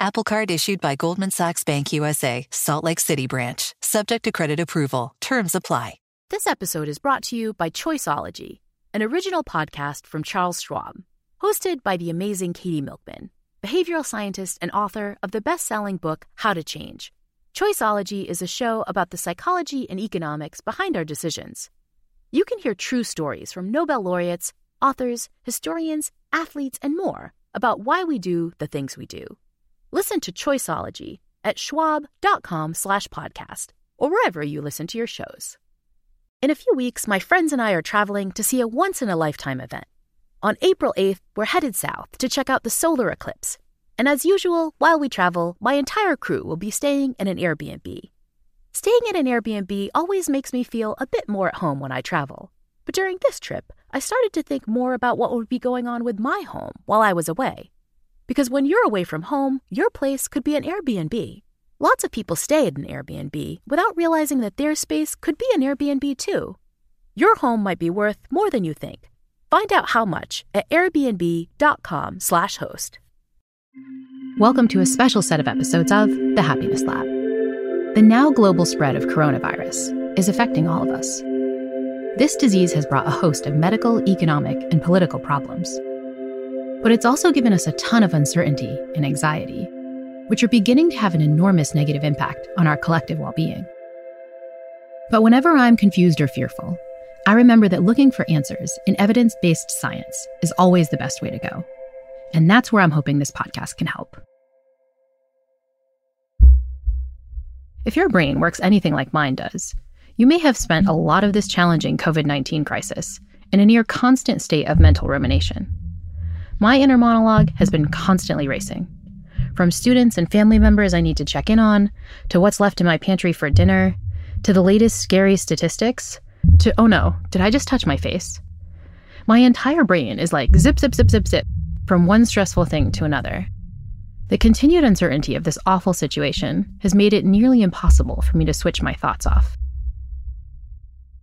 Apple Card issued by Goldman Sachs Bank USA, Salt Lake City branch. Subject to credit approval. Terms apply. This episode is brought to you by Choiceology, an original podcast from Charles Schwab, hosted by the amazing Katie Milkman, behavioral scientist and author of the best selling book, How to Change. Choiceology is a show about the psychology and economics behind our decisions. You can hear true stories from Nobel laureates, authors, historians, athletes, and more about why we do the things we do. Listen to Choiceology at schwab.com slash podcast or wherever you listen to your shows. In a few weeks, my friends and I are traveling to see a once-in-a-lifetime event. On April 8th, we're headed south to check out the solar eclipse. And as usual, while we travel, my entire crew will be staying in an Airbnb. Staying in an Airbnb always makes me feel a bit more at home when I travel. But during this trip, I started to think more about what would be going on with my home while I was away. Because when you're away from home, your place could be an Airbnb. Lots of people stay at an Airbnb without realizing that their space could be an Airbnb too. Your home might be worth more than you think. Find out how much at airbnb.com/host. Welcome to a special set of episodes of The Happiness Lab. The now global spread of coronavirus is affecting all of us. This disease has brought a host of medical, economic, and political problems. But it's also given us a ton of uncertainty and anxiety which are beginning to have an enormous negative impact on our collective well being. But whenever I'm confused or fearful, I remember that looking for answers in evidence based science is always the best way to go. And that's where I'm hoping this podcast can help. If your brain works anything like mine does, you may have spent a lot of this challenging COVID 19 crisis in a near constant state of mental rumination. My inner monologue has been constantly racing, from students and family members I need to check in on, to what's left in my pantry for dinner, to the latest scary statistics, to oh no, did I just touch my face? My entire brain is like zip, zip, zip, zip, zip, from one stressful thing to another. The continued uncertainty of this awful situation has made it nearly impossible for me to switch my thoughts off.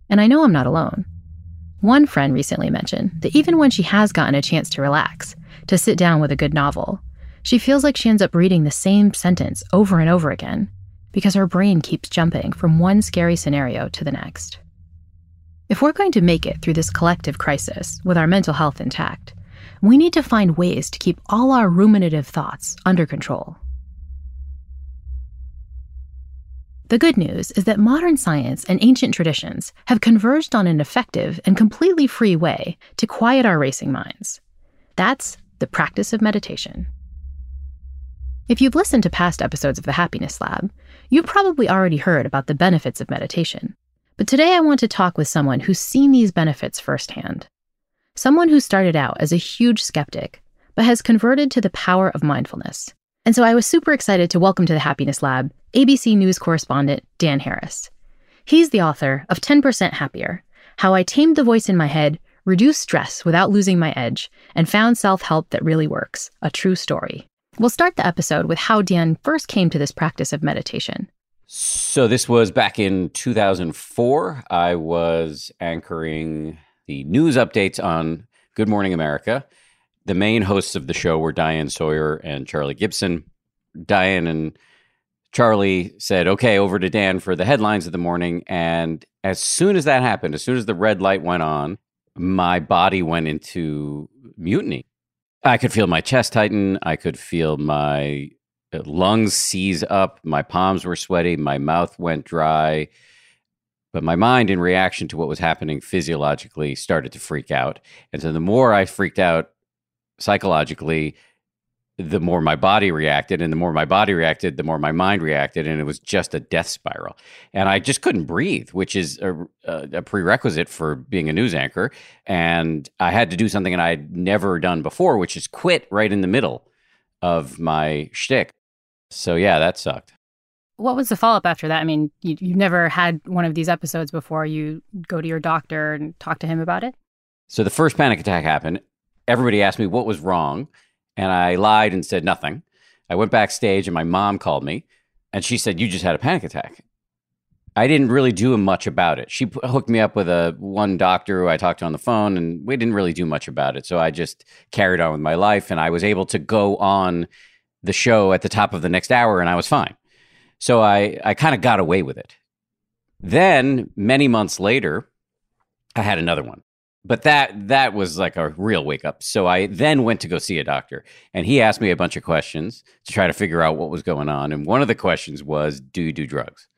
And I know I'm not alone. One friend recently mentioned that even when she has gotten a chance to relax, to sit down with a good novel, she feels like she ends up reading the same sentence over and over again because her brain keeps jumping from one scary scenario to the next. If we're going to make it through this collective crisis with our mental health intact, we need to find ways to keep all our ruminative thoughts under control. The good news is that modern science and ancient traditions have converged on an effective and completely free way to quiet our racing minds. That's the practice of meditation. If you've listened to past episodes of the Happiness Lab, you've probably already heard about the benefits of meditation. But today I want to talk with someone who's seen these benefits firsthand. Someone who started out as a huge skeptic, but has converted to the power of mindfulness. And so I was super excited to welcome to the Happiness Lab ABC News correspondent Dan Harris. He's the author of 10% Happier How I Tamed the Voice in My Head, Reduced Stress Without Losing My Edge, and Found Self Help That Really Works A True Story. We'll start the episode with how Dan first came to this practice of meditation. So, this was back in 2004. I was anchoring the news updates on Good Morning America. The main hosts of the show were Diane Sawyer and Charlie Gibson. Diane and Charlie said, okay, over to Dan for the headlines of the morning. And as soon as that happened, as soon as the red light went on, my body went into mutiny. I could feel my chest tighten. I could feel my uh, lungs seize up. My palms were sweaty. My mouth went dry. But my mind, in reaction to what was happening physiologically, started to freak out. And so the more I freaked out psychologically, the more my body reacted and the more my body reacted the more my mind reacted and it was just a death spiral and i just couldn't breathe which is a, a, prerequisite for being a news anchor and i had to do something that i'd never done before which is quit right in the middle of my shtick so yeah that sucked what was the follow up after that? I mean, you, you've never had one of these episodes before. You go to your doctor and talk to him about it? So the first panic attack happened. Everybody asked me what was wrong. And I lied and said nothing. I went backstage and my mom called me and she said, You just had a panic attack. I didn't really do much about it. She hooked me up with a one doctor who I talked to on the phone, and we didn't really do much about it. So I just carried on with my life, and I was able to go on the show at the top of the next hour, and I was fine. So I I kind of got away with it. Then many months later, I had another one but that that was like a real wake up. So I then went to go see a doctor, and he asked me a bunch of questions to try to figure out what was going on. And one of the questions was, "Do you do drugs?"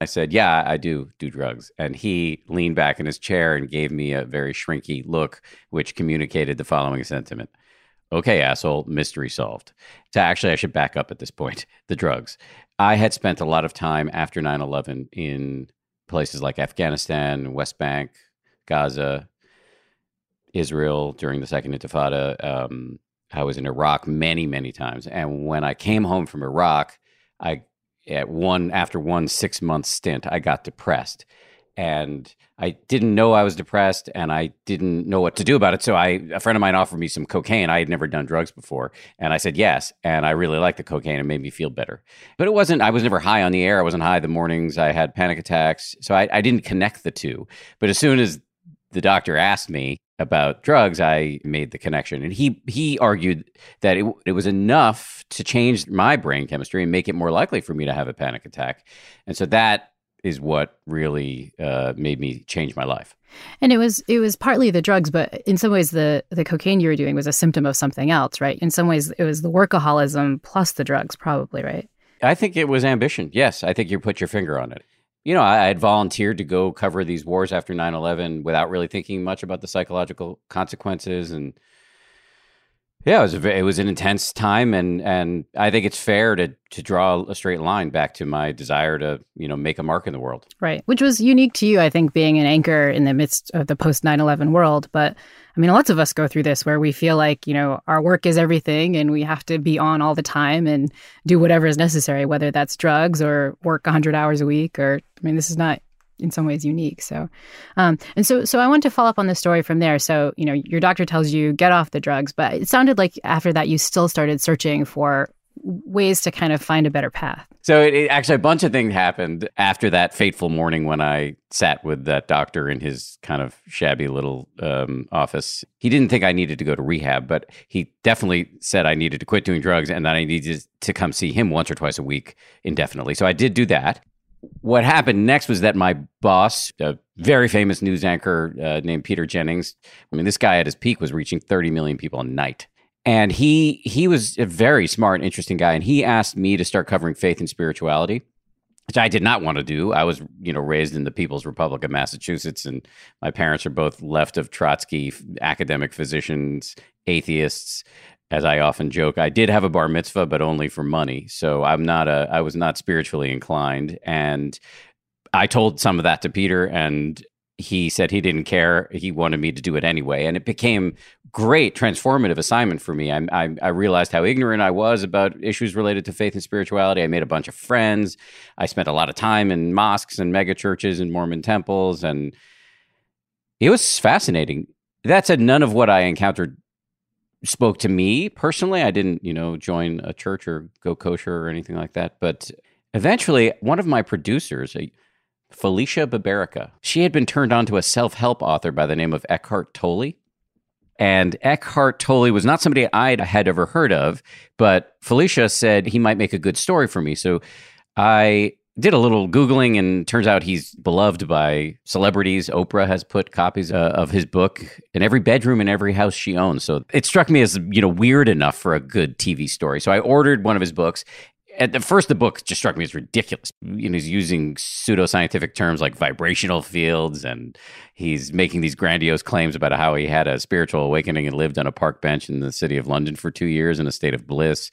I said, "Yeah, I do do drugs." And he leaned back in his chair and gave me a very shrinky look, which communicated the following sentiment: "Okay, asshole, mystery solved." So actually, I should back up at this point. The drugs. I had spent a lot of time after 9/11 in places like Afghanistan, West Bank, Gaza, Israel during the Second Intifada. Um, I was in Iraq many, many times, and when I came home from Iraq, I at one after one six month stint, I got depressed, and I didn't know I was depressed, and I didn't know what to do about it. So I, a friend of mine offered me some cocaine. I had never done drugs before, and I said yes, and I really liked the cocaine. It made me feel better, but it wasn't. I was never high on the air. I wasn't high the mornings. I had panic attacks, so I, I didn't connect the two. But as soon as the doctor asked me about drugs, I made the connection, and he he argued that it, it was enough to change my brain chemistry and make it more likely for me to have a panic attack, and so that is what really uh, made me change my life. And it was it was partly the drugs, but in some ways the the cocaine you were doing was a symptom of something else, right? In some ways, it was the workaholism plus the drugs, probably, right? I think it was ambition. Yes, I think you put your finger on it you know, I, had volunteered to go cover these wars after 9 11 without really thinking much about the psychological consequences. And yeah, it was, a, it was an intense time. And, and I think it's fair to, to draw a straight line back to my desire to, you know, make a mark in the world. Right. Which was unique to you, I think, being an anchor in the midst of the post 9 11 world. But I mean, lots of us go through this where we feel like, you know, our work is everything and we have to be on all the time and do whatever is necessary, whether that's drugs or work 100 hours a week. Or, I mean, this is not in some ways unique. So, um, and so, so I want to follow up on the story from there. So, you know, your doctor tells you get off the drugs, but it sounded like after that you still started searching for ways to kind of find a better path. So it, it, actually a bunch of things happened after that fateful morning when I sat with that doctor in his kind of shabby little um, office. He didn't think I needed to go to rehab, but he definitely said I needed to quit doing drugs and that I needed to come see him once or twice a week indefinitely. So I did do that. What happened next was that my boss, a very famous news anchor uh, named Peter Jennings, I mean, this guy at his peak was reaching 30 million people a night and he he was a very smart, and interesting guy, and he asked me to start covering faith and spirituality, which I did not want to do. I was you know raised in the People's Republic of Massachusetts, and my parents are both left of Trotsky, academic physicians, atheists. As I often joke, I did have a bar mitzvah, but only for money. So I'm not a I was not spiritually inclined, and I told some of that to Peter, and he said he didn't care. He wanted me to do it anyway. And it became great transformative assignment for me. I, I, I, realized how ignorant I was about issues related to faith and spirituality. I made a bunch of friends. I spent a lot of time in mosques and megachurches and Mormon temples. And it was fascinating. That said, none of what I encountered spoke to me personally. I didn't, you know, join a church or go kosher or anything like that. But eventually, one of my producers, a, Felicia Biberica. She had been turned on to a self help author by the name of Eckhart Tolle. And Eckhart Tolle was not somebody I had ever heard of, but Felicia said he might make a good story for me. So I did a little Googling, and turns out he's beloved by celebrities. Oprah has put copies uh, of his book in every bedroom in every house she owns. So it struck me as, you know, weird enough for a good TV story. So I ordered one of his books at the first the book just struck me as ridiculous you know he's using pseudoscientific terms like vibrational fields and he's making these grandiose claims about how he had a spiritual awakening and lived on a park bench in the city of london for two years in a state of bliss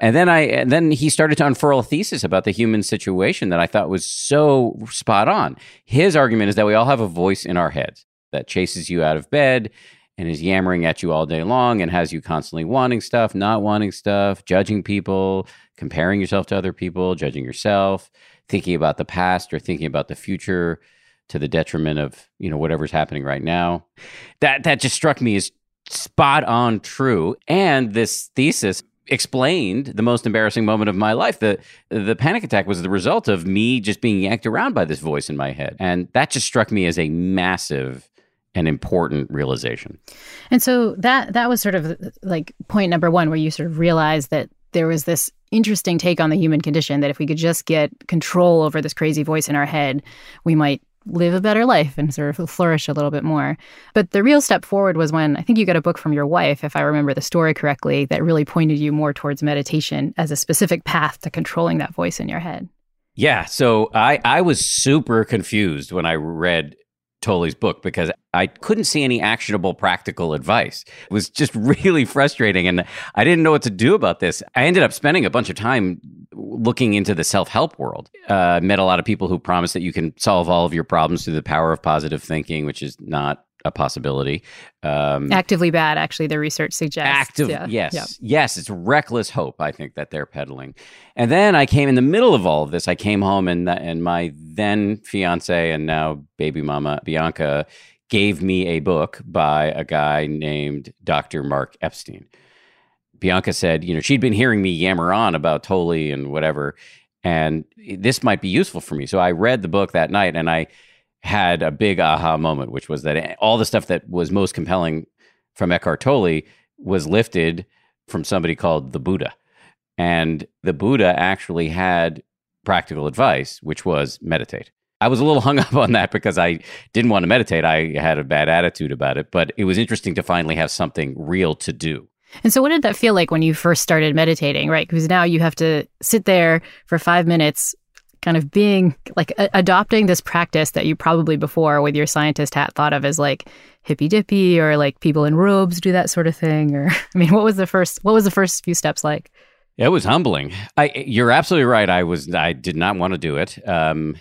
and then I and then he started to unfurl a thesis about the human situation that I thought was so spot on. His argument is that we all have a voice in our heads that chases you out of bed and is yammering at you all day long and has you constantly wanting stuff, not wanting stuff, judging people, comparing yourself to other people, judging yourself, thinking about the past or thinking about the future to the detriment of, you know, whatever's happening right now. That that just struck me as spot on true. And this thesis explained the most embarrassing moment of my life. The the panic attack was the result of me just being yanked around by this voice in my head. And that just struck me as a massive and important realization. And so that that was sort of like point number 1 where you sort of realized that there was this interesting take on the human condition that if we could just get control over this crazy voice in our head, we might live a better life and sort of flourish a little bit more. But the real step forward was when I think you got a book from your wife, if I remember the story correctly, that really pointed you more towards meditation as a specific path to controlling that voice in your head. Yeah. So I, I was super confused when I read Tolle's book because I couldn't see any actionable practical advice. It was just really frustrating and I didn't know what to do about this. I ended up spending a bunch of time looking into the self-help world. Uh, met a lot of people who promise that you can solve all of your problems through the power of positive thinking, which is not a possibility. Um, Actively bad, actually, the research suggests. Active, yeah. yes, yeah. yes, it's reckless hope. I think that they're peddling. And then I came in the middle of all of this. I came home and and my then fiance and now baby mama Bianca gave me a book by a guy named Dr. Mark Epstein. Bianca said, you know, she'd been hearing me yammer on about Tolle and whatever, and this might be useful for me. So I read the book that night and I had a big aha moment, which was that all the stuff that was most compelling from Eckhart Tolle was lifted from somebody called the Buddha. And the Buddha actually had practical advice, which was meditate. I was a little hung up on that because I didn't want to meditate. I had a bad attitude about it, but it was interesting to finally have something real to do. And so, what did that feel like when you first started meditating, right? Because now you have to sit there for five minutes kind of being like a- adopting this practice that you probably before with your scientist hat thought of as like hippy dippy or like people in robes do that sort of thing or i mean what was the first what was the first few steps like? It was humbling. I you're absolutely right. I was i did not want to do it. Um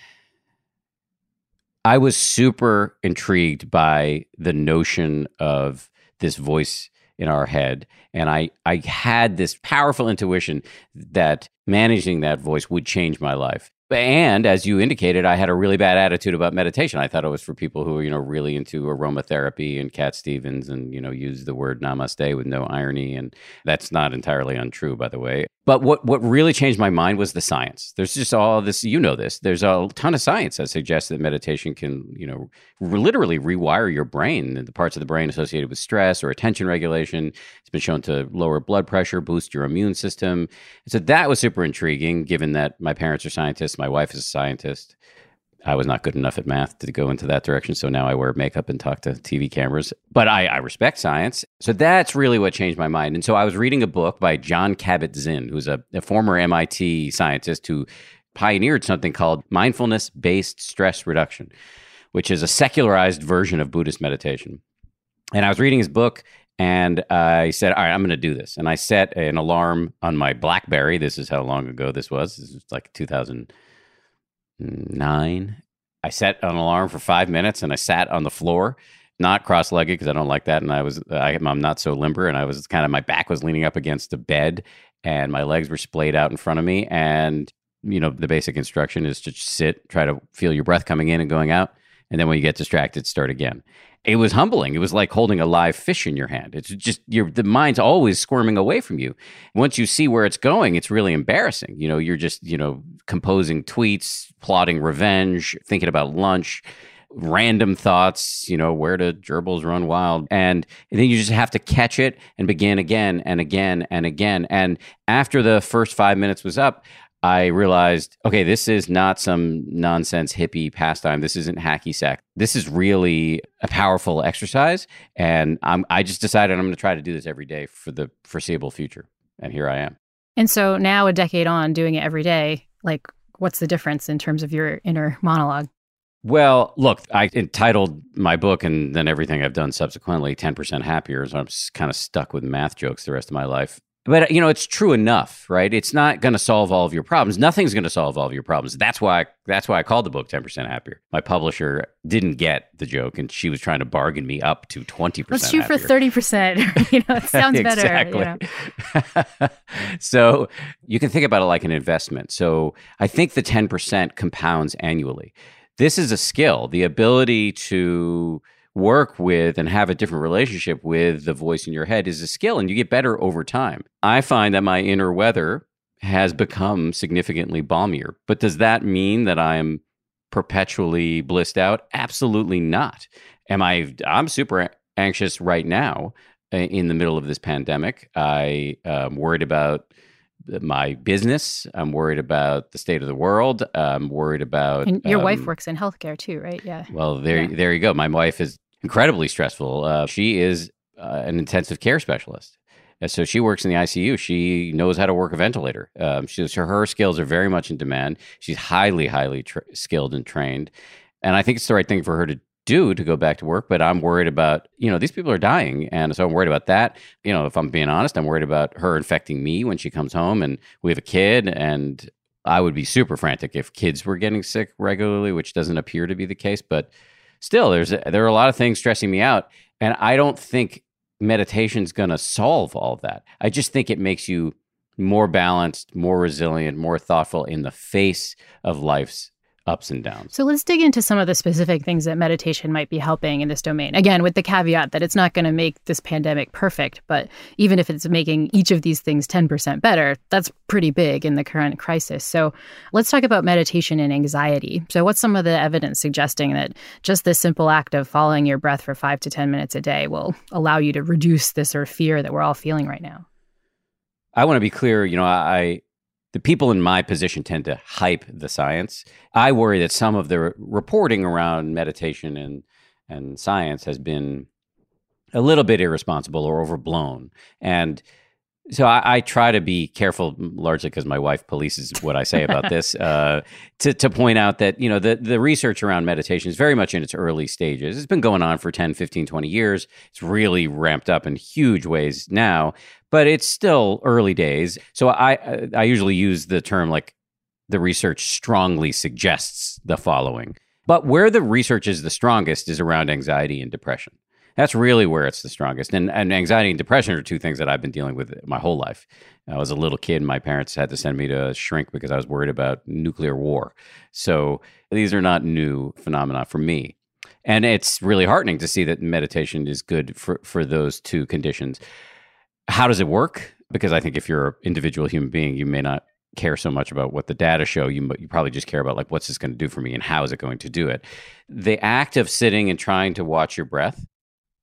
i was super intrigued by the notion of this voice in our head and i i had this powerful intuition that managing that voice would change my life and as you indicated, I had a really bad attitude about meditation. I thought it was for people who are, you know, really into aromatherapy and Cat Stevens and, you know, use the word namaste with no irony. And that's not entirely untrue, by the way. But what, what really changed my mind was the science. There's just all this, you know, this. There's a ton of science that suggests that meditation can, you know, literally rewire your brain, the parts of the brain associated with stress or attention regulation. It's been shown to lower blood pressure, boost your immune system. And so that was super intriguing, given that my parents are scientists my wife is a scientist. I was not good enough at math to go into that direction. So now I wear makeup and talk to TV cameras. But I, I respect science. So that's really what changed my mind. And so I was reading a book by Jon Kabat Zinn, who's a, a former MIT scientist who pioneered something called mindfulness based stress reduction, which is a secularized version of Buddhist meditation. And I was reading his book and I said, All right, I'm going to do this. And I set an alarm on my Blackberry. This is how long ago this was. This was like 2000- nine. I set an alarm for five minutes and I sat on the floor, not cross legged because I don't like that. And I was, I, am not so limber. And I was kind of, my back was leaning up against the bed and my legs were splayed out in front of me. And, you know, the basic instruction is to sit, try to feel your breath coming in and going out. And then when you get distracted, start again it was humbling. It was like holding a live fish in your hand. It's just your the mind's always squirming away from you. Once you see where it's going, it's really embarrassing. You know, you're just, you know, composing tweets, plotting revenge, thinking about lunch, random thoughts, you know, where do gerbils run wild? And, then you just have to catch it and begin again and again and again. And after the first five minutes was up, I realized, okay, this is not some nonsense hippie pastime. This isn't hacky sack. This is really a powerful exercise. And I'm, I just decided I'm going to try to do this every day for the foreseeable future. And here I am. And so now, a decade on, doing it every day, like, what's the difference in terms of your inner monologue? Well, look, I entitled my book and then everything I've done subsequently 10% happier. So I'm kind of stuck with math jokes the rest of my life. But you know it's true enough right? It's not going to solve all of your problems. Nothing's going to solve all of your problems. That's why that's why i called the book 10% happier. My publisher didn't get the joke and she was trying to bargain me up to 20% let's shoot happier. for 30% you know it sounds better you know? so you can think about it like an investment. So i think the 10% compounds annually. This is a skill the ability to work with and have a different relationship with the voice in your head is a skill and you get better over time. I find that my inner weather has become significantly balmier. But does that mean that I'm perpetually blissed out? Absolutely not. Am I I'm super anxious right now uh, in the middle of this pandemic. I am worried about my business. I'm worried about the state of the world. I'm worried about. And your um, wife works in healthcare too, right? Yeah. Well, there, Yeah. there you go. My wife is incredibly stressful. Uh, she is uh, an intensive care specialist. And so she works in the ICU. She knows how to work a ventilator. Um, she, so her skills are very much in demand. She's highly, highly tra- skilled and trained. And I think it's the right thing for her to do to go back to work. But I'm worried about, you know, these people are dying. And so I'm worried about that. You know, if I'm being honest, I'm worried about her infecting me when she comes home. And we have a kid. And I would be super frantic if kids were getting sick regularly, which doesn't appear to be the case. But still, there's there are a lot of things stressing me out. And I don't think meditation's going to solve all of that. I just think it makes you more balanced, more resilient, more thoughtful in the face of life's ups and downs. So let's dig into some of the specific things that meditation might be helping in this domain. Again, with the caveat that it's not going to make this pandemic perfect, but even if it's making each of these things 10% better, that's pretty big in the current crisis. So let's talk about meditation and anxiety. So, what's some of the evidence suggesting that just this simple act of following your breath for five to 10 minutes a day will allow you to reduce this sort of fear that we're all feeling right now? I want to be clear, you know, I the people in my position tend to hype the science. I worry that some of the reporting around meditation and and science has been a little bit irresponsible or overblown. And so I, I try to be careful, largely because my wife polices what I say about this, uh, to, to point out that, you know, the, the research around meditation is very much in its early stages. It's been going on for 10, 15, 20 years. It's really ramped up in huge ways now, but it's still early days. So I, I usually use the term like the research strongly suggests the following. But where the research is the strongest is around anxiety and depression. That's really where it's the strongest. And, and anxiety and depression are two things that I've been dealing with my whole life. I was a little kid. My parents had to send me to shrink because I was worried about nuclear war. So these are not new phenomena for me. And it's really heartening to see that meditation is good for, for those two conditions. How does it work? Because I think if you're an individual human being, you may not care so much about what the data show. You, you probably just care about like what's this going to do for me and how is it going to do it. The act of sitting and trying to watch your breath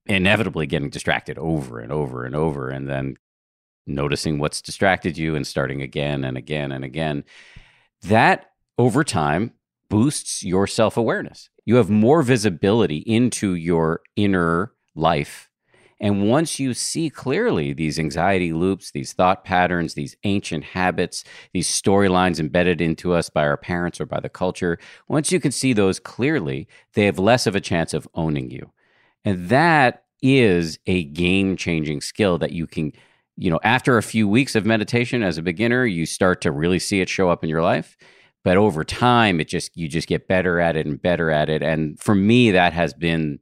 inevitably getting distracted over and over and over and then noticing what's distracted you and starting again and again and again that over time boosts your self-awareness you have more visibility into your inner life and once you see clearly these anxiety loops, these thought patterns, these ancient habits, these storylines embedded into us by our parents or by the culture, once you can see those clearly, they have less of a chance of owning you. And that is a game changing skill that you can, you know, after a few weeks of meditation as a beginner, you start to really see it show up in your life. But over time, it just, you just get better at it and better at it. And for me, that has been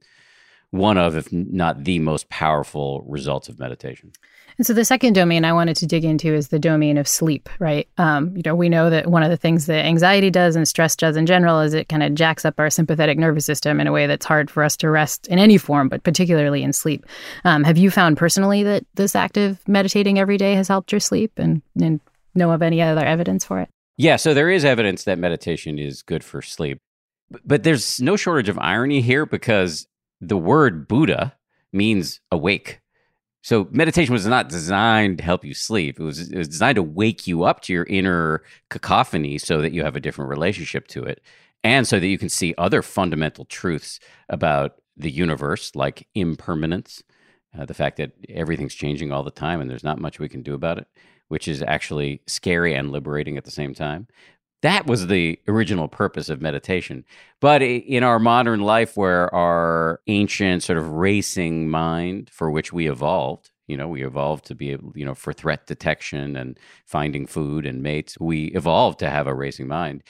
one of, if not the most powerful results of meditation. And so the second domain I wanted to dig into is the domain of sleep, right? Um, you know, we know that one of the things that anxiety does and stress does in general is it kind of jacks up our sympathetic nervous system in a way that's hard for us to rest in any form, but particularly in sleep. Um, have you found personally that this active meditating every day has helped your sleep and, and know of any other evidence for it? Yeah, so there is evidence that meditation is good for sleep. But, but there's no shortage of irony here because the word Buddha means awake. So meditation was not designed to help you sleep. It was, it was designed to wake you up to your inner cacophony so that you have a different relationship to it and so that you can see other fundamental truths about the universe like impermanence, uh, the fact that everything's changing all the time and there's not much we can do about it, which is actually scary and liberating at the same time. That was the original purpose of meditation. But in our modern life, where our ancient sort of racing mind for which we evolved You know, we evolved to be able, you know, for threat detection and finding food and mates. We evolved to have a racing mind.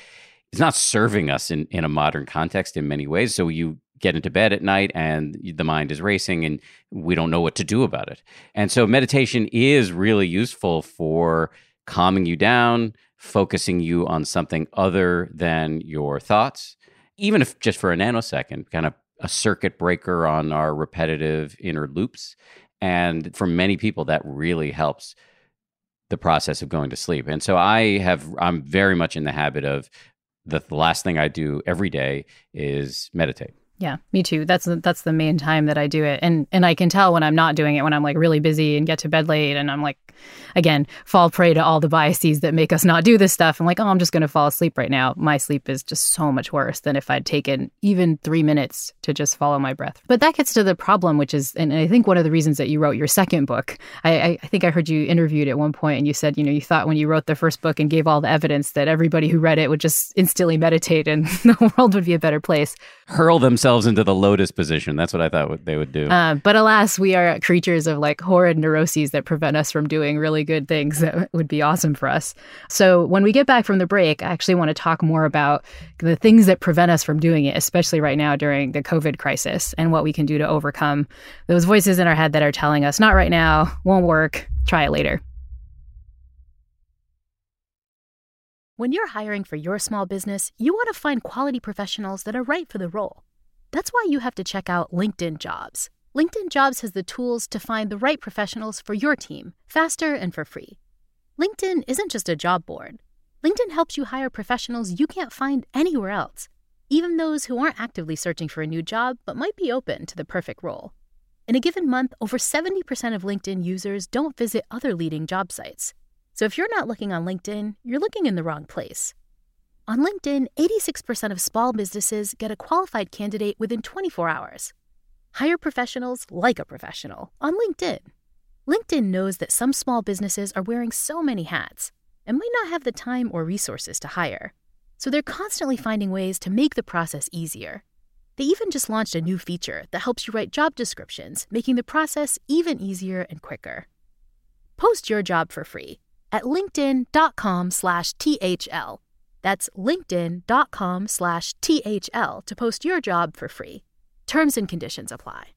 It's not serving us in, in a modern context in many ways. So you get into bed at night and the mind is racing and we don't know what to do about it. And so meditation is really useful for calming you down, focusing you on something other than your thoughts, even if just for a nanosecond, kind of a circuit breaker on our repetitive inner loops. And for many people, that really helps the process of going to sleep. And so I have, I'm very much in the habit of the, the last thing I do every day is meditate. Yeah, me too. That's that's the main time that I do it. And and I can tell when I'm not doing it when I'm like really busy and get to bed late and I'm like again, fall prey to all the biases that make us not do this stuff. I'm like, "Oh, I'm just to fall asleep right now." My sleep is just so much worse than if I'd taken even 3 minutes to just follow my breath. But that gets to the problem which is and I think one of the reasons that you wrote your second book. I I think I heard you interviewed at one point and you said, you know, you thought when you wrote the first book and gave all the evidence that everybody who read it would just instantly meditate and the world would be a better place. Hurl themselves themselves into the lotus position. That's what I thought they would do. Uh, but alas, we are creatures of like horrid neuroses that prevent us from doing really good things that would be awesome for us. So when we get back from the break, I actually want to talk more about the things that prevent us from doing it, especially right now during the COVID crisis and what we can do to overcome those voices in our head that are telling us, not right now, won't work, try it later. When you're hiring for your small business, you want to find quality professionals that are right for the role. That's why you have to check out LinkedIn Jobs. LinkedIn Jobs has the tools to find the right professionals for your team faster and for free. LinkedIn isn't just a job board. LinkedIn helps you hire professionals you can't find anywhere else, even those who aren't actively searching for a new job but might be open to the perfect role. In a given month, over 70% of LinkedIn users don't visit other leading job sites. So if you're not looking on LinkedIn, you're looking in the wrong place. On LinkedIn, 86% of small businesses get a qualified candidate within 24 hours. Hire professionals like a professional on LinkedIn. LinkedIn knows that some small businesses are wearing so many hats and might not have the time or resources to hire. So they're constantly finding ways to make the process easier. They even just launched a new feature that helps you write job descriptions, making the process even easier and quicker. Post your job for free at linkedin.com/thl that's linkedin.com slash THL to post your job for free. Terms and conditions apply.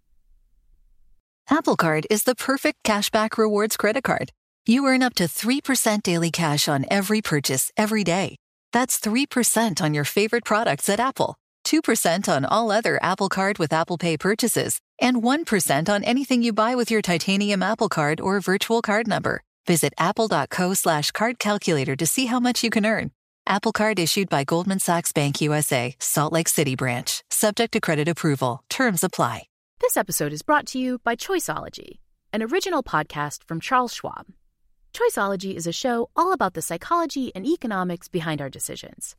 Apple Card is the perfect cashback rewards credit card. You earn up to 3% daily cash on every purchase every day. That's 3% on your favorite products at Apple, 2% on all other Apple Card with Apple Pay purchases, and 1% on anything you buy with your titanium Apple Card or virtual card number. Visit apple.co slash card calculator to see how much you can earn. Apple Card issued by Goldman Sachs Bank USA, Salt Lake City branch. Subject to credit approval. Terms apply. This episode is brought to you by Choiceology, an original podcast from Charles Schwab. Choiceology is a show all about the psychology and economics behind our decisions.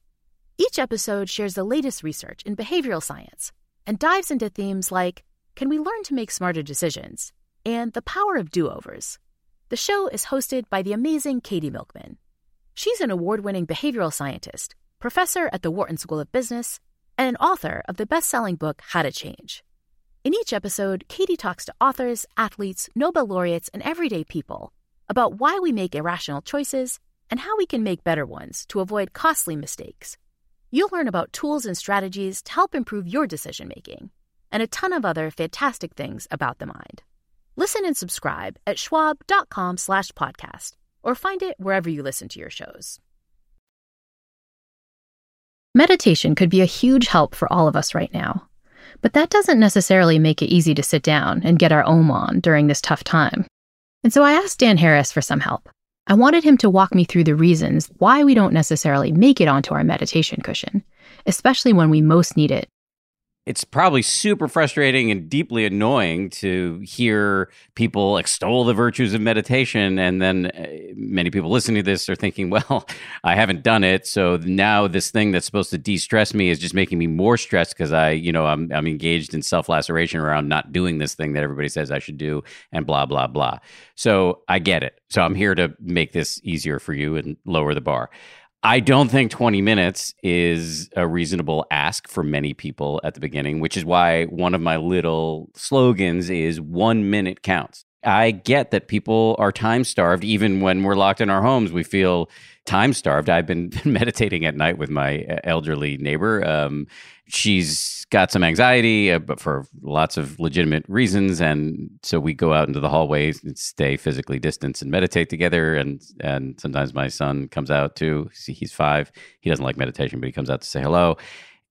Each episode shares the latest research in behavioral science and dives into themes like can we learn to make smarter decisions and the power of do overs. The show is hosted by the amazing Katie Milkman. She's an award winning behavioral scientist, professor at the Wharton School of Business, and an author of the best selling book, How to Change. In each episode, Katie talks to authors, athletes, Nobel laureates, and everyday people about why we make irrational choices and how we can make better ones to avoid costly mistakes. You'll learn about tools and strategies to help improve your decision making, and a ton of other fantastic things about the mind. Listen and subscribe at schwab.com slash podcast or find it wherever you listen to your shows. Meditation could be a huge help for all of us right now, but that doesn't necessarily make it easy to sit down and get our ohm on during this tough time. And so I asked Dan Harris for some help. I wanted him to walk me through the reasons why we don't necessarily make it onto our meditation cushion, especially when we most need it it's probably super frustrating and deeply annoying to hear people extol the virtues of meditation and then uh, many people listening to this are thinking well i haven't done it so now this thing that's supposed to de-stress me is just making me more stressed because i you know I'm, I'm engaged in self-laceration around not doing this thing that everybody says i should do and blah blah blah. So i get it. So i'm here to make this easier for you and lower the bar I don't think 20 minutes is a reasonable ask for many people at the beginning, which is why one of my little slogans is one minute counts. I get that people are time starved. Even when we're locked in our homes, we feel time starved. I've been meditating at night with my uh, elderly neighbor. Um, she's got some anxiety, uh, but for lots of legitimate reasons. And so we go out into the hallways and stay physically distanced and meditate together. And and sometimes my son comes out too. He's five. He doesn't like meditation, but he comes out to say hello.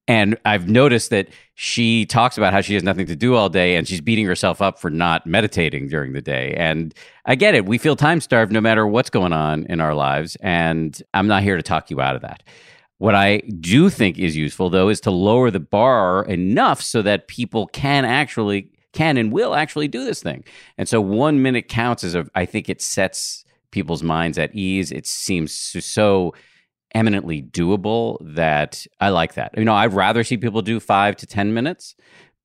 And I've noticed that she talks about how she has nothing to do all day and she's beating herself up for not meditating during the day. And I get it. We feel time starved no matter what's going on in our lives. And I'm not here to talk you out of that. What I do think is useful, though, is to lower the bar enough so that people can actually, can and will actually do this thing. And so one minute counts as a, I think it sets people's minds at ease. It seems so eminently doable that I like that. You know, I'd rather see people do five to 10 minutes,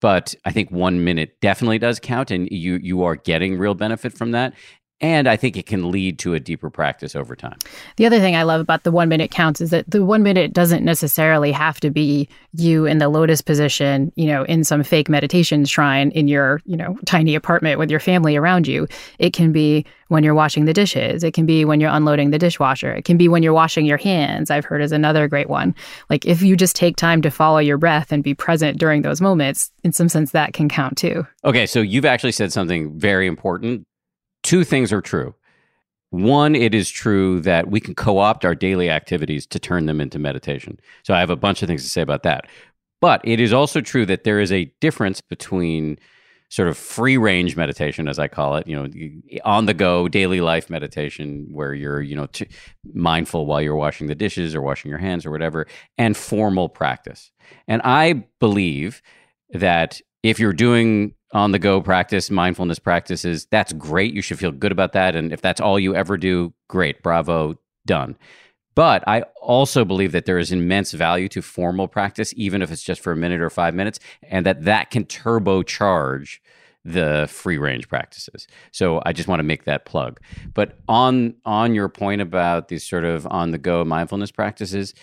but I think one minute definitely does count and you, you are getting real benefit from that. And I think it can lead to a deeper practice over time. The other thing I love about the one minute counts is that the one minute doesn't necessarily have to be you in the lotus position, you know, in some fake meditation shrine in your, you know, tiny apartment with your family around you. It can be when you're washing the dishes. It can be when you're unloading the dishwasher. It can be when you're washing your hands. I've heard is another great one. Like if you just take time to follow your breath and be present during those moments, in some sense that can count too. Okay, so you've actually said something very important two things are true. One, it is true that we can co opt our daily activities to turn them into meditation. So I have a bunch of things to say about that. But it is also true that there is a difference between sort of free range meditation, as I call it, you know, on the go daily life meditation where you're, you know, t- mindful while you're washing the dishes or washing your hands or whatever, and formal practice. And I believe that if you're doing on the go practice, mindfulness practices, that's great. You should feel good about that. And if that's all you ever do, great, bravo, done. But I also believe that there is immense value to formal practice, even if it's just for a minute or five minutes, and that that can turbocharge the free range practices. So I just want to make that plug. But on on your point about these sort of on the go mindfulness practices,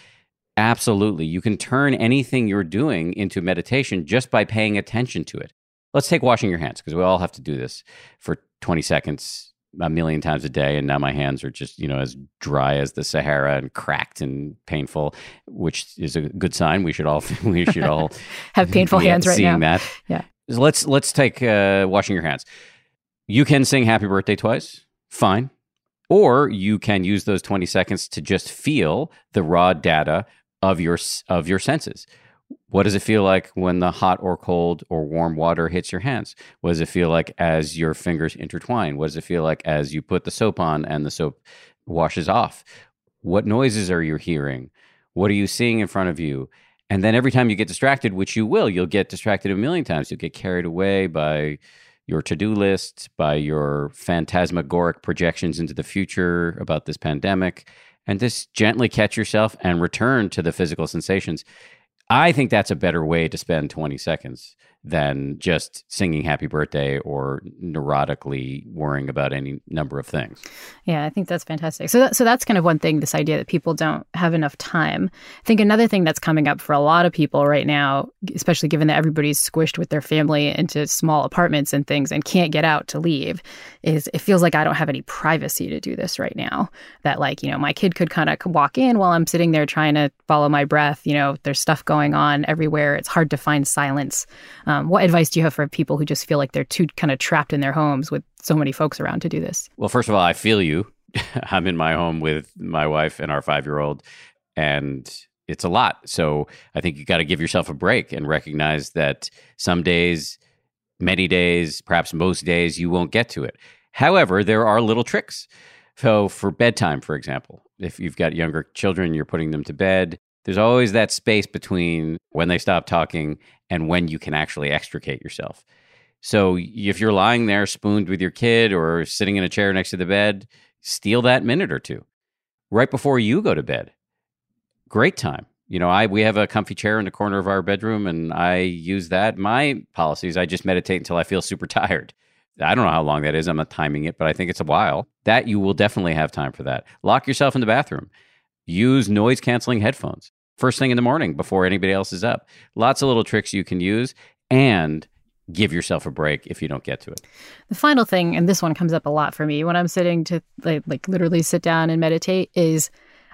absolutely, you can turn anything you're doing into meditation just by paying attention to it let's take washing your hands because we all have to do this for 20 seconds a million times a day and now my hands are just you know as dry as the sahara and cracked and painful which is a good sign. We should all we should all have painful hands right seeing now. that. Yeah. So let's let's take uh, washing your hands. You can sing happy birthday twice. Fine. Or you can use those 20 seconds to just feel the raw data of your of your senses what does it feel like when the hot or cold or warm water hits your hands? What does it feel like as your fingers intertwine? What does it feel like as you put the soap on and the soap washes off? What noises are you hearing? What are you seeing in front of you? And then every time you get distracted, which you will, you'll get distracted a million times. You'll get carried away by your to do list, by your phantasmagoric projections into the future about this pandemic, and just gently catch yourself and return to the physical sensations. I think that's a better way to spend 20 seconds than just singing happy birthday or neurotically worrying about any number of things. Yeah, I think that's fantastic. So that, so that's kind of one thing this idea that people don't have enough time. I think another thing that's coming up for a lot of people right now, especially given that everybody's squished with their family into small apartments and things and can't get out to leave, is it feels like I don't have any privacy to do this right now. That like, you know, my kid could kind of walk in while I'm sitting there trying to follow my breath, you know, there's stuff going on everywhere. It's hard to find silence. Um, what advice do you have for people who just feel like they're too kind of trapped in their homes with so many folks around to do this? Well, first of all, I feel you. I'm in my home with my wife and our five year old, and it's a lot. So I think you got to give yourself a break and recognize that some days, many days, perhaps most days, you won't get to it. However, there are little tricks. So for bedtime, for example, if you've got younger children, you're putting them to bed, there's always that space between when they stop talking and when you can actually extricate yourself. So if you're lying there spooned with your kid or sitting in a chair next to the bed, steal that minute or two right before you go to bed. Great time. You know, I we have a comfy chair in the corner of our bedroom and I use that. My policies, I just meditate until I feel super tired. I don't know how long that is. I'm not timing it, but I think it's a while. That you will definitely have time for that. Lock yourself in the bathroom. Use noise canceling headphones first thing in the morning before anybody else is up. Lots of little tricks you can use. And give yourself a break if you don't get to it. The final thing, and this one comes up a lot for me when I'm sitting to like, like literally sit down and meditate, is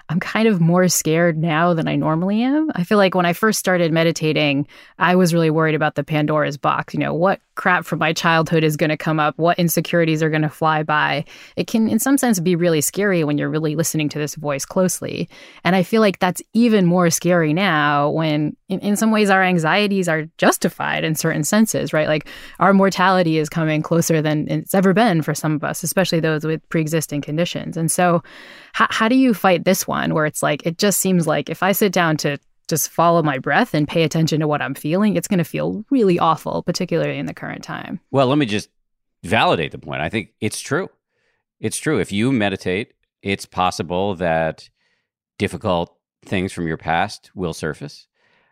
I'm kind of more scared now than I normally am. I feel like when I first started meditating, I was really worried about the Pandora's box. You know, what crap from my childhood is going to come up? What insecurities are going to fly by? It can, in some sense, be really scary when you're really listening to this voice closely. And I feel like that's even more scary now when, in, in some ways, our anxieties are justified in certain senses, right? Like our mortality is coming closer than it's ever been for some of us, especially those with pre existing conditions. And so, how, how do you fight this one where it's like, it just seems like if I sit down to just follow my breath and pay attention to what I'm feeling, it's going to feel really awful, particularly in the current time. Well, let me just validate the point. I think it's true. It's true. If you meditate, it's possible that difficult things from your past will surface.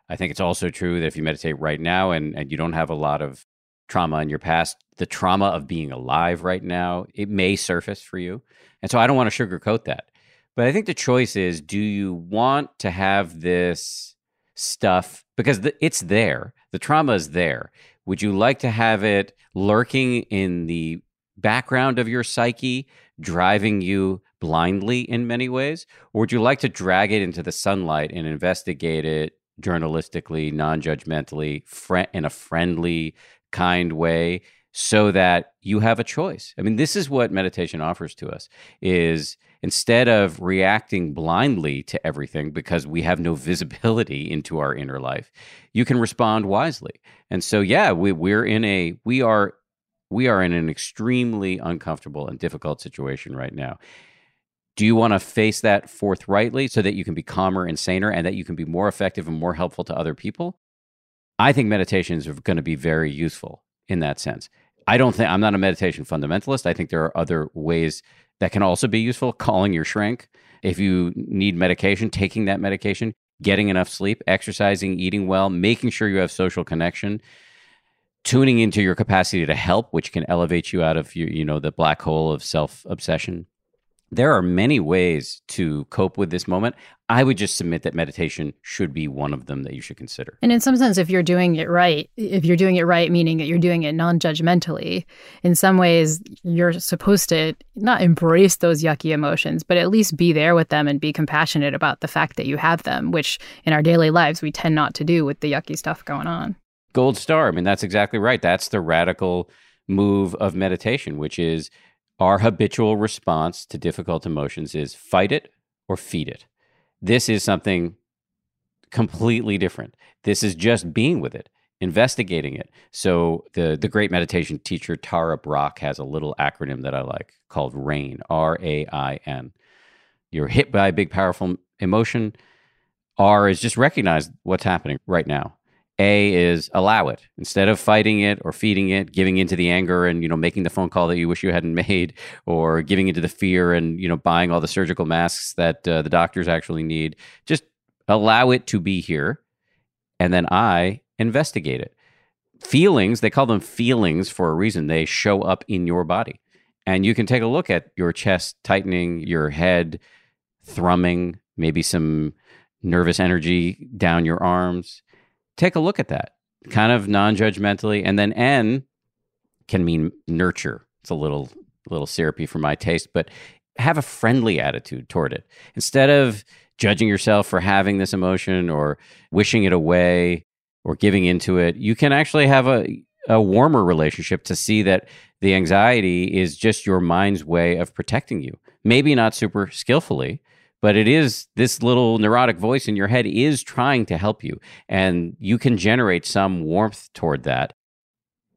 I think it's also true that if you meditate right now and, and you don't have a lot of trauma in your past, the trauma of being alive right now, it may surface for you. And so I don't want to sugarcoat that. But I think the choice is do you want to have this stuff because the, it's there, the trauma is there. Would you like to have it lurking in the background of your psyche, driving you blindly in many ways? Or would you like to drag it into the sunlight and investigate it journalistically, non judgmentally, fr- in a friendly, kind way? so that you have a choice. I mean, this is what meditation offers to us is instead of reacting blindly to everything because we have no visibility into our inner life, you can respond wisely. And so yeah, we we're in a we are we are in an extremely uncomfortable and difficult situation right now. Do you want to face that forthrightly so that you can be calmer and saner and that you can be more effective and more helpful to other people? I think meditations are going to be very useful in that sense. I don't think I'm not a meditation fundamentalist. I think there are other ways that can also be useful. Calling your shrink. If you need medication, taking that medication, getting enough sleep, exercising, eating well, making sure you have social connection, tuning into your capacity to help, which can elevate you out of your, you know, the black hole of self obsession there are many ways to cope with this moment. I would just submit that meditation should be one of them that you should consider. And in some sense, if you're doing it right, if you're doing it right, meaning that you're doing it non judgmentally, in some ways, you're supposed to not embrace those yucky emotions, but at least be there with them and be compassionate about the fact that you have them, which in our daily lives, we tend not to do with the yucky stuff going on. Gold star. I mean, that's exactly right. That's the radical move of meditation, which is our habitual response to difficult emotions is fight it or feed it. This is something completely different. This is just being with it, investigating it. So the the great meditation teacher Tara Brach has a little acronym that I like called RAIN, R A I N. You're hit by a big powerful emotion. R is just recognize what's happening right now. A is allow it instead of fighting it or feeding it, giving into the anger and you know making the phone call that you wish you hadn't made, or giving into the fear and you know buying all the surgical masks that uh, the doctors actually need. Just allow it to be here, and then I investigate it. Feelings, they call them feelings for a reason. They show up in your body, and you can take a look at your chest tightening, your head thrumming, maybe some nervous energy down your arms take a look at that kind of non-judgmentally and then n can mean nurture. It's a little little syrupy for my taste but have a friendly attitude toward it. Instead of judging yourself for having this emotion or wishing it away or giving into it you can actually have a, a warmer relationship to see that the anxiety is just your mind's way of protecting you. Maybe not super skillfully but it is this little neurotic voice in your head is trying to help you and you can generate some warmth toward that.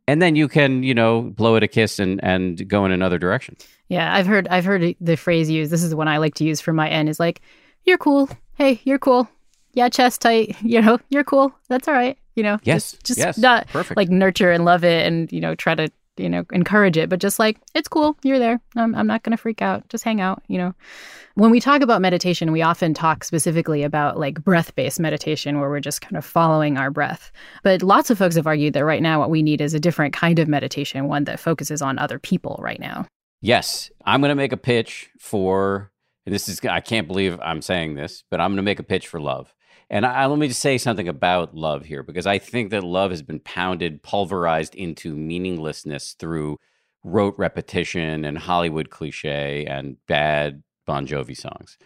And then you can you know blow it a kiss and and go in another direction. Yeah i've heard i've heard the phrase used this is the one i like to use for my end is like you're cool. Hey you're cool. Yeah chest tight. You know you're cool. That's all right. You know yes just, just yes. not Perfect. like nurture and love it and you know try to you know encourage it but just like it's cool you're there. I'm, I'm not going to freak out just hang out you know. When we talk about meditation we often talk specifically about like breath based meditation where we're just kind of following our breath. But lots of folks have argued that right now what we need is a different kind of meditation one that focuses on other people right now. Yes i'm going to make a pitch for this is i can't believe i'm saying this but i'm going to make a pitch for love And I, let me just say something about love here, because I think that love has been pounded, pulverized into meaninglessness through rote repetition and Hollywood cliche and bad Bon Jovi songs.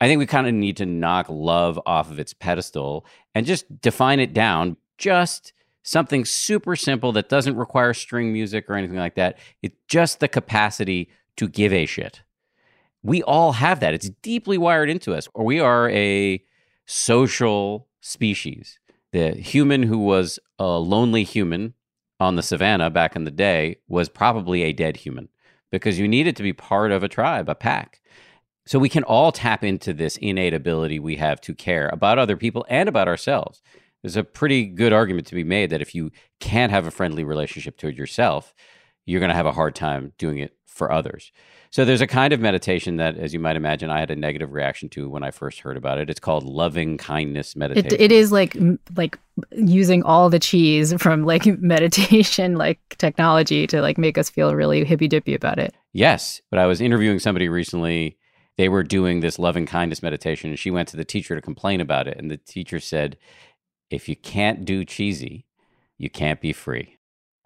I think we kind of need to knock love off of its pedestal and just define it down. Just something super simple that doesn't require string music or anything like that. It's just the capacity to give a shit. We all have that. It's deeply wired into us. Or we are a social species. The human who was a lonely human on the savannah back in the day was probably a dead human because you needed to be part of a tribe, a pack. So we can all tap into this innate ability we have to care about other people and about ourselves. There's a pretty good argument to be made that if you can't have a friendly relationship toward yourself, you're going to have a hard time doing it for others. So there's a kind of meditation that, as you might imagine, I had a negative reaction to when I first heard about it. It's called loving kindness meditation. It, it is like like using all the cheese from like meditation, like technology, to like make us feel really hippy dippy about it. Yes, but I was interviewing somebody recently. They were doing this loving kindness meditation, and she went to the teacher to complain about it. And the teacher said, "If you can't do cheesy, you can't be free."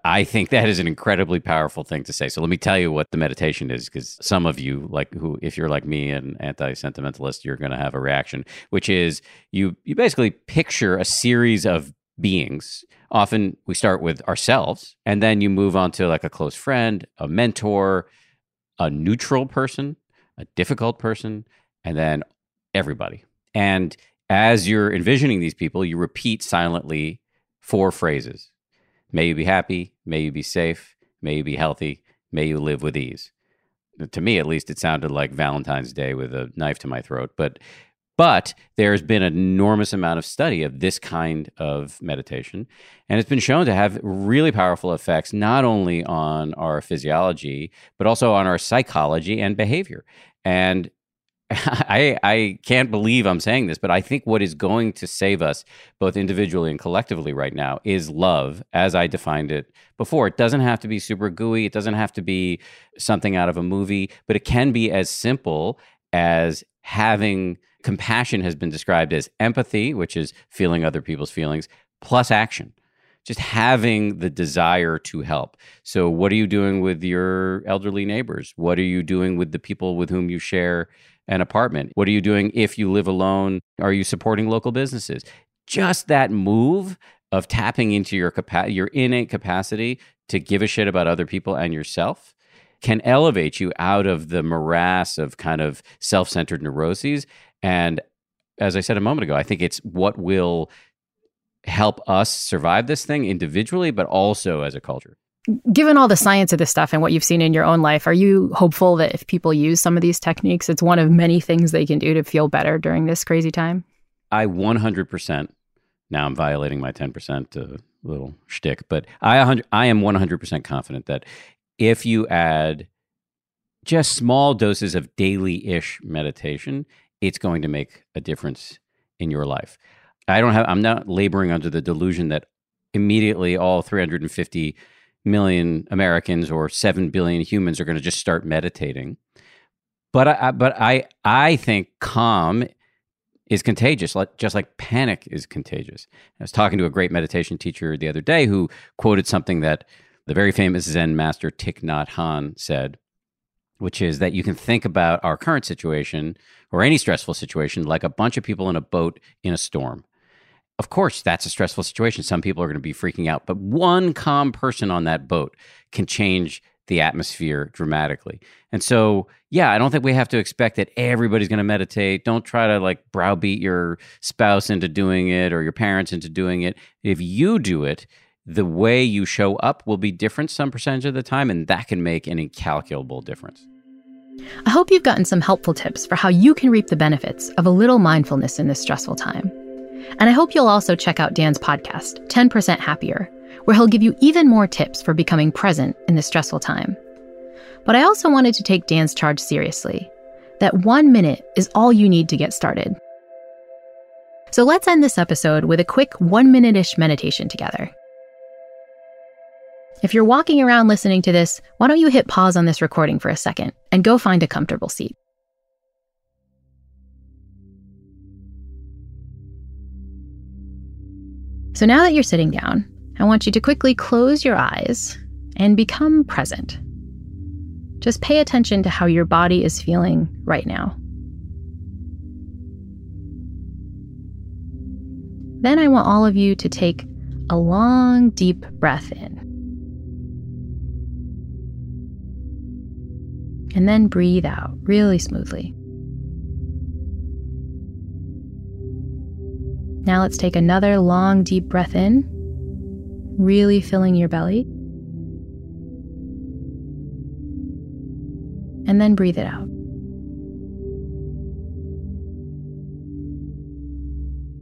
I think that is an incredibly powerful thing to say. So let me tell you what the meditation is, because some of you, like who, if you're like me, an anti-sentimentalist, you're going to have a reaction, which is you you basically picture a series of beings. Often we start with ourselves, and then you move on to like a close friend, a mentor, a neutral person, a difficult person, and then everybody. And as you're envisioning these people, you repeat silently four phrases May you be happy. May you be safe. May you be healthy. May you live with ease. To me, at least, it sounded like Valentine's Day with a knife to my throat. But but there's been an enormous amount of study of this kind of meditation, and it's been shown to have really powerful effects not only on our physiology but also on our psychology and behavior. And I, I can't believe I'm saying this, but I think what is going to save us, both individually and collectively right now, is love, as I defined it before. It doesn't have to be super gooey, it doesn't have to be something out of a movie, but it can be as simple as having compassion, has been described as empathy, which is feeling other people's feelings, plus action just having the desire to help. So, what are you doing with your elderly neighbors? What are you doing with the people with whom you share an apartment? What are you doing if you live alone? Are you supporting local businesses? Just that move of tapping into your capa- your innate capacity to give a shit about other people and yourself can elevate you out of the morass of kind of self-centered neuroses and as I said a moment ago, I think it's what will help us survive this thing individually, but also as a culture. Given all the science of this stuff and what you've seen in your own life, are you hopeful that if people use some of these techniques, it's one of many things they can do to feel better during this crazy time? I 100%. Now I'm violating my 10% uh, little shtick, but I, I am 100% confident that if you add just small doses of daily ish meditation, it's going to make a difference in your life. I don't have, I'm not laboring under the delusion that immediately all 350 million Americans or 7 billion humans are going to just start meditating. But I, but I, I think calm is contagious, like, just like panic is contagious. I was talking to a great meditation teacher the other day who quoted something that the very famous Zen master Thich Nhat Hanh said, which is that you can think about our current situation or any stressful situation like a bunch of people in a boat in a storm of course, that's a stressful situation. Some people are going to be freaking out, but one calm person on that boat can change the atmosphere dramatically. And so, yeah, I don't think we have to expect that everybody's going to meditate. Don't try to like browbeat your spouse into doing it or your parents into doing it. If you do it, the way you show up will be different some percentage of the time, and that can make an incalculable difference. I hope you've gotten some helpful tips for how you can reap the benefits of a little mindfulness in this stressful time. And I hope you'll also check out Dan's podcast, 10% Happier, where he'll give you even more tips for becoming present in this stressful time. But I also wanted to take Dan's charge seriously that one minute is all you need to get started. So let's end this episode with a quick one minute ish meditation together. If you're walking around listening to this, why don't you hit pause on this recording for a second and go find a comfortable seat? So now that you're sitting down, I want you to quickly close your eyes and become present. Just pay attention to how your body is feeling right now. Then I want all of you to take a long, deep breath in. And then breathe out really smoothly. Now let's take another long, deep breath in, really filling your belly. And then breathe it out.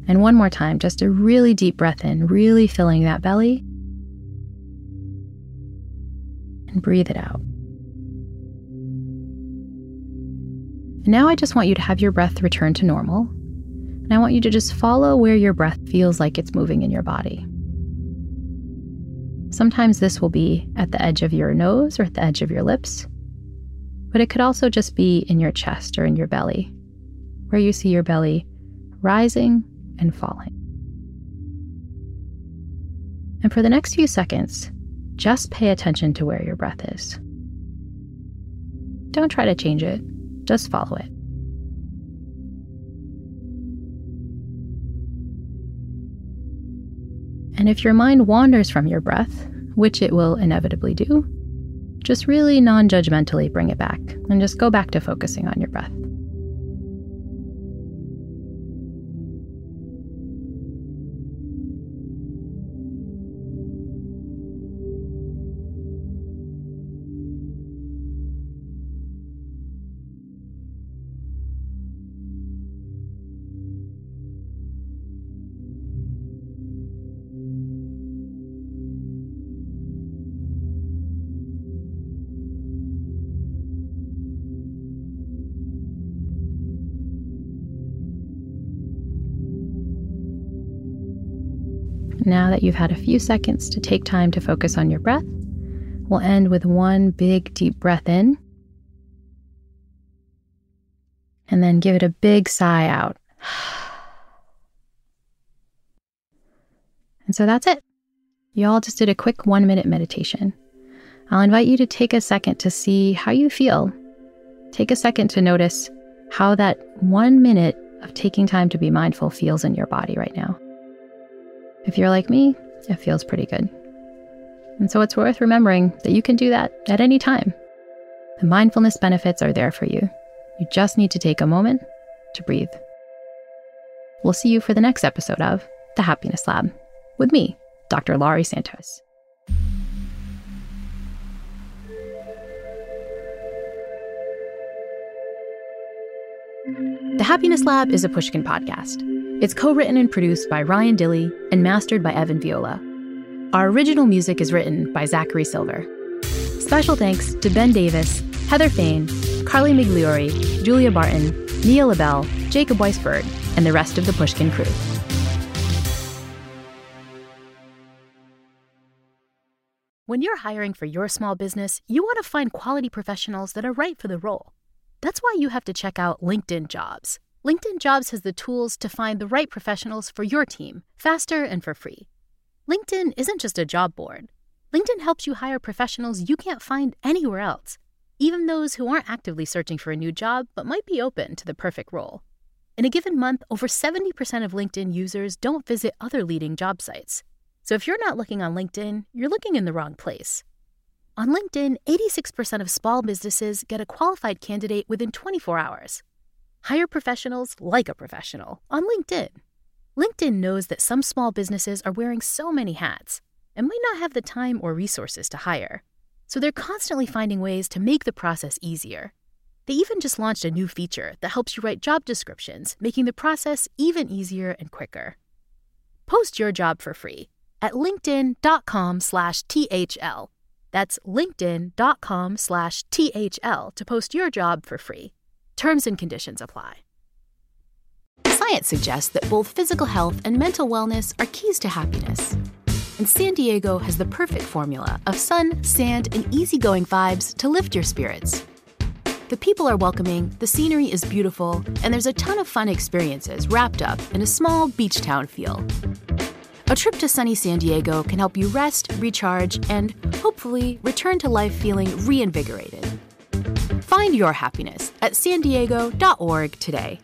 And one more time, just a really deep breath in, really filling that belly. And breathe it out. Now I just want you to have your breath return to normal. And I want you to just follow where your breath feels like it's moving in your body. Sometimes this will be at the edge of your nose or at the edge of your lips, but it could also just be in your chest or in your belly, where you see your belly rising and falling. And for the next few seconds, just pay attention to where your breath is. Don't try to change it, just follow it. And if your mind wanders from your breath, which it will inevitably do, just really non judgmentally bring it back and just go back to focusing on your breath. Now that you've had a few seconds to take time to focus on your breath, we'll end with one big deep breath in. And then give it a big sigh out. And so that's it. You all just did a quick one minute meditation. I'll invite you to take a second to see how you feel. Take a second to notice how that one minute of taking time to be mindful feels in your body right now. If you're like me, it feels pretty good. And so it's worth remembering that you can do that at any time. The mindfulness benefits are there for you. You just need to take a moment to breathe. We'll see you for the next episode of The Happiness Lab with me, Dr. Laurie Santos. The Happiness Lab is a Pushkin podcast. It's co written and produced by Ryan Dilley and mastered by Evan Viola. Our original music is written by Zachary Silver. Special thanks to Ben Davis, Heather Fain, Carly Migliori, Julia Barton, Mia Lobel, Jacob Weisberg, and the rest of the Pushkin crew. When you're hiring for your small business, you want to find quality professionals that are right for the role. That's why you have to check out LinkedIn Jobs. LinkedIn Jobs has the tools to find the right professionals for your team faster and for free. LinkedIn isn't just a job board. LinkedIn helps you hire professionals you can't find anywhere else, even those who aren't actively searching for a new job but might be open to the perfect role. In a given month, over 70% of LinkedIn users don't visit other leading job sites. So if you're not looking on LinkedIn, you're looking in the wrong place. On LinkedIn, 86% of small businesses get a qualified candidate within 24 hours. Hire professionals like a professional on LinkedIn. LinkedIn knows that some small businesses are wearing so many hats and might not have the time or resources to hire. So they're constantly finding ways to make the process easier. They even just launched a new feature that helps you write job descriptions, making the process even easier and quicker. Post your job for free at linkedin.com/thl. That's linkedin.com/thl to post your job for free. Terms and conditions apply. Science suggests that both physical health and mental wellness are keys to happiness. And San Diego has the perfect formula of sun, sand, and easygoing vibes to lift your spirits. The people are welcoming, the scenery is beautiful, and there's a ton of fun experiences wrapped up in a small beach town feel. A trip to sunny San Diego can help you rest, recharge, and hopefully return to life feeling reinvigorated. Find your happiness at san diego.org today.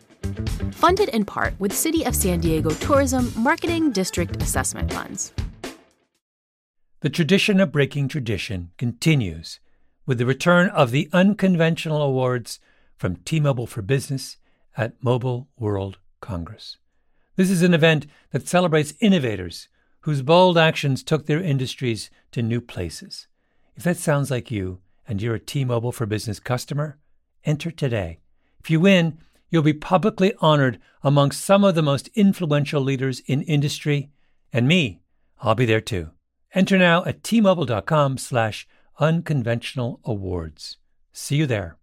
Funded in part with City of San Diego Tourism Marketing District Assessment Funds. The tradition of breaking tradition continues with the return of the unconventional awards from T Mobile for Business at Mobile World Congress. This is an event that celebrates innovators whose bold actions took their industries to new places. If that sounds like you and you're a T Mobile for Business customer, enter today. If you win, you'll be publicly honored amongst some of the most influential leaders in industry, and me, I'll be there too. Enter now at tmobile.com slash unconventional awards. See you there.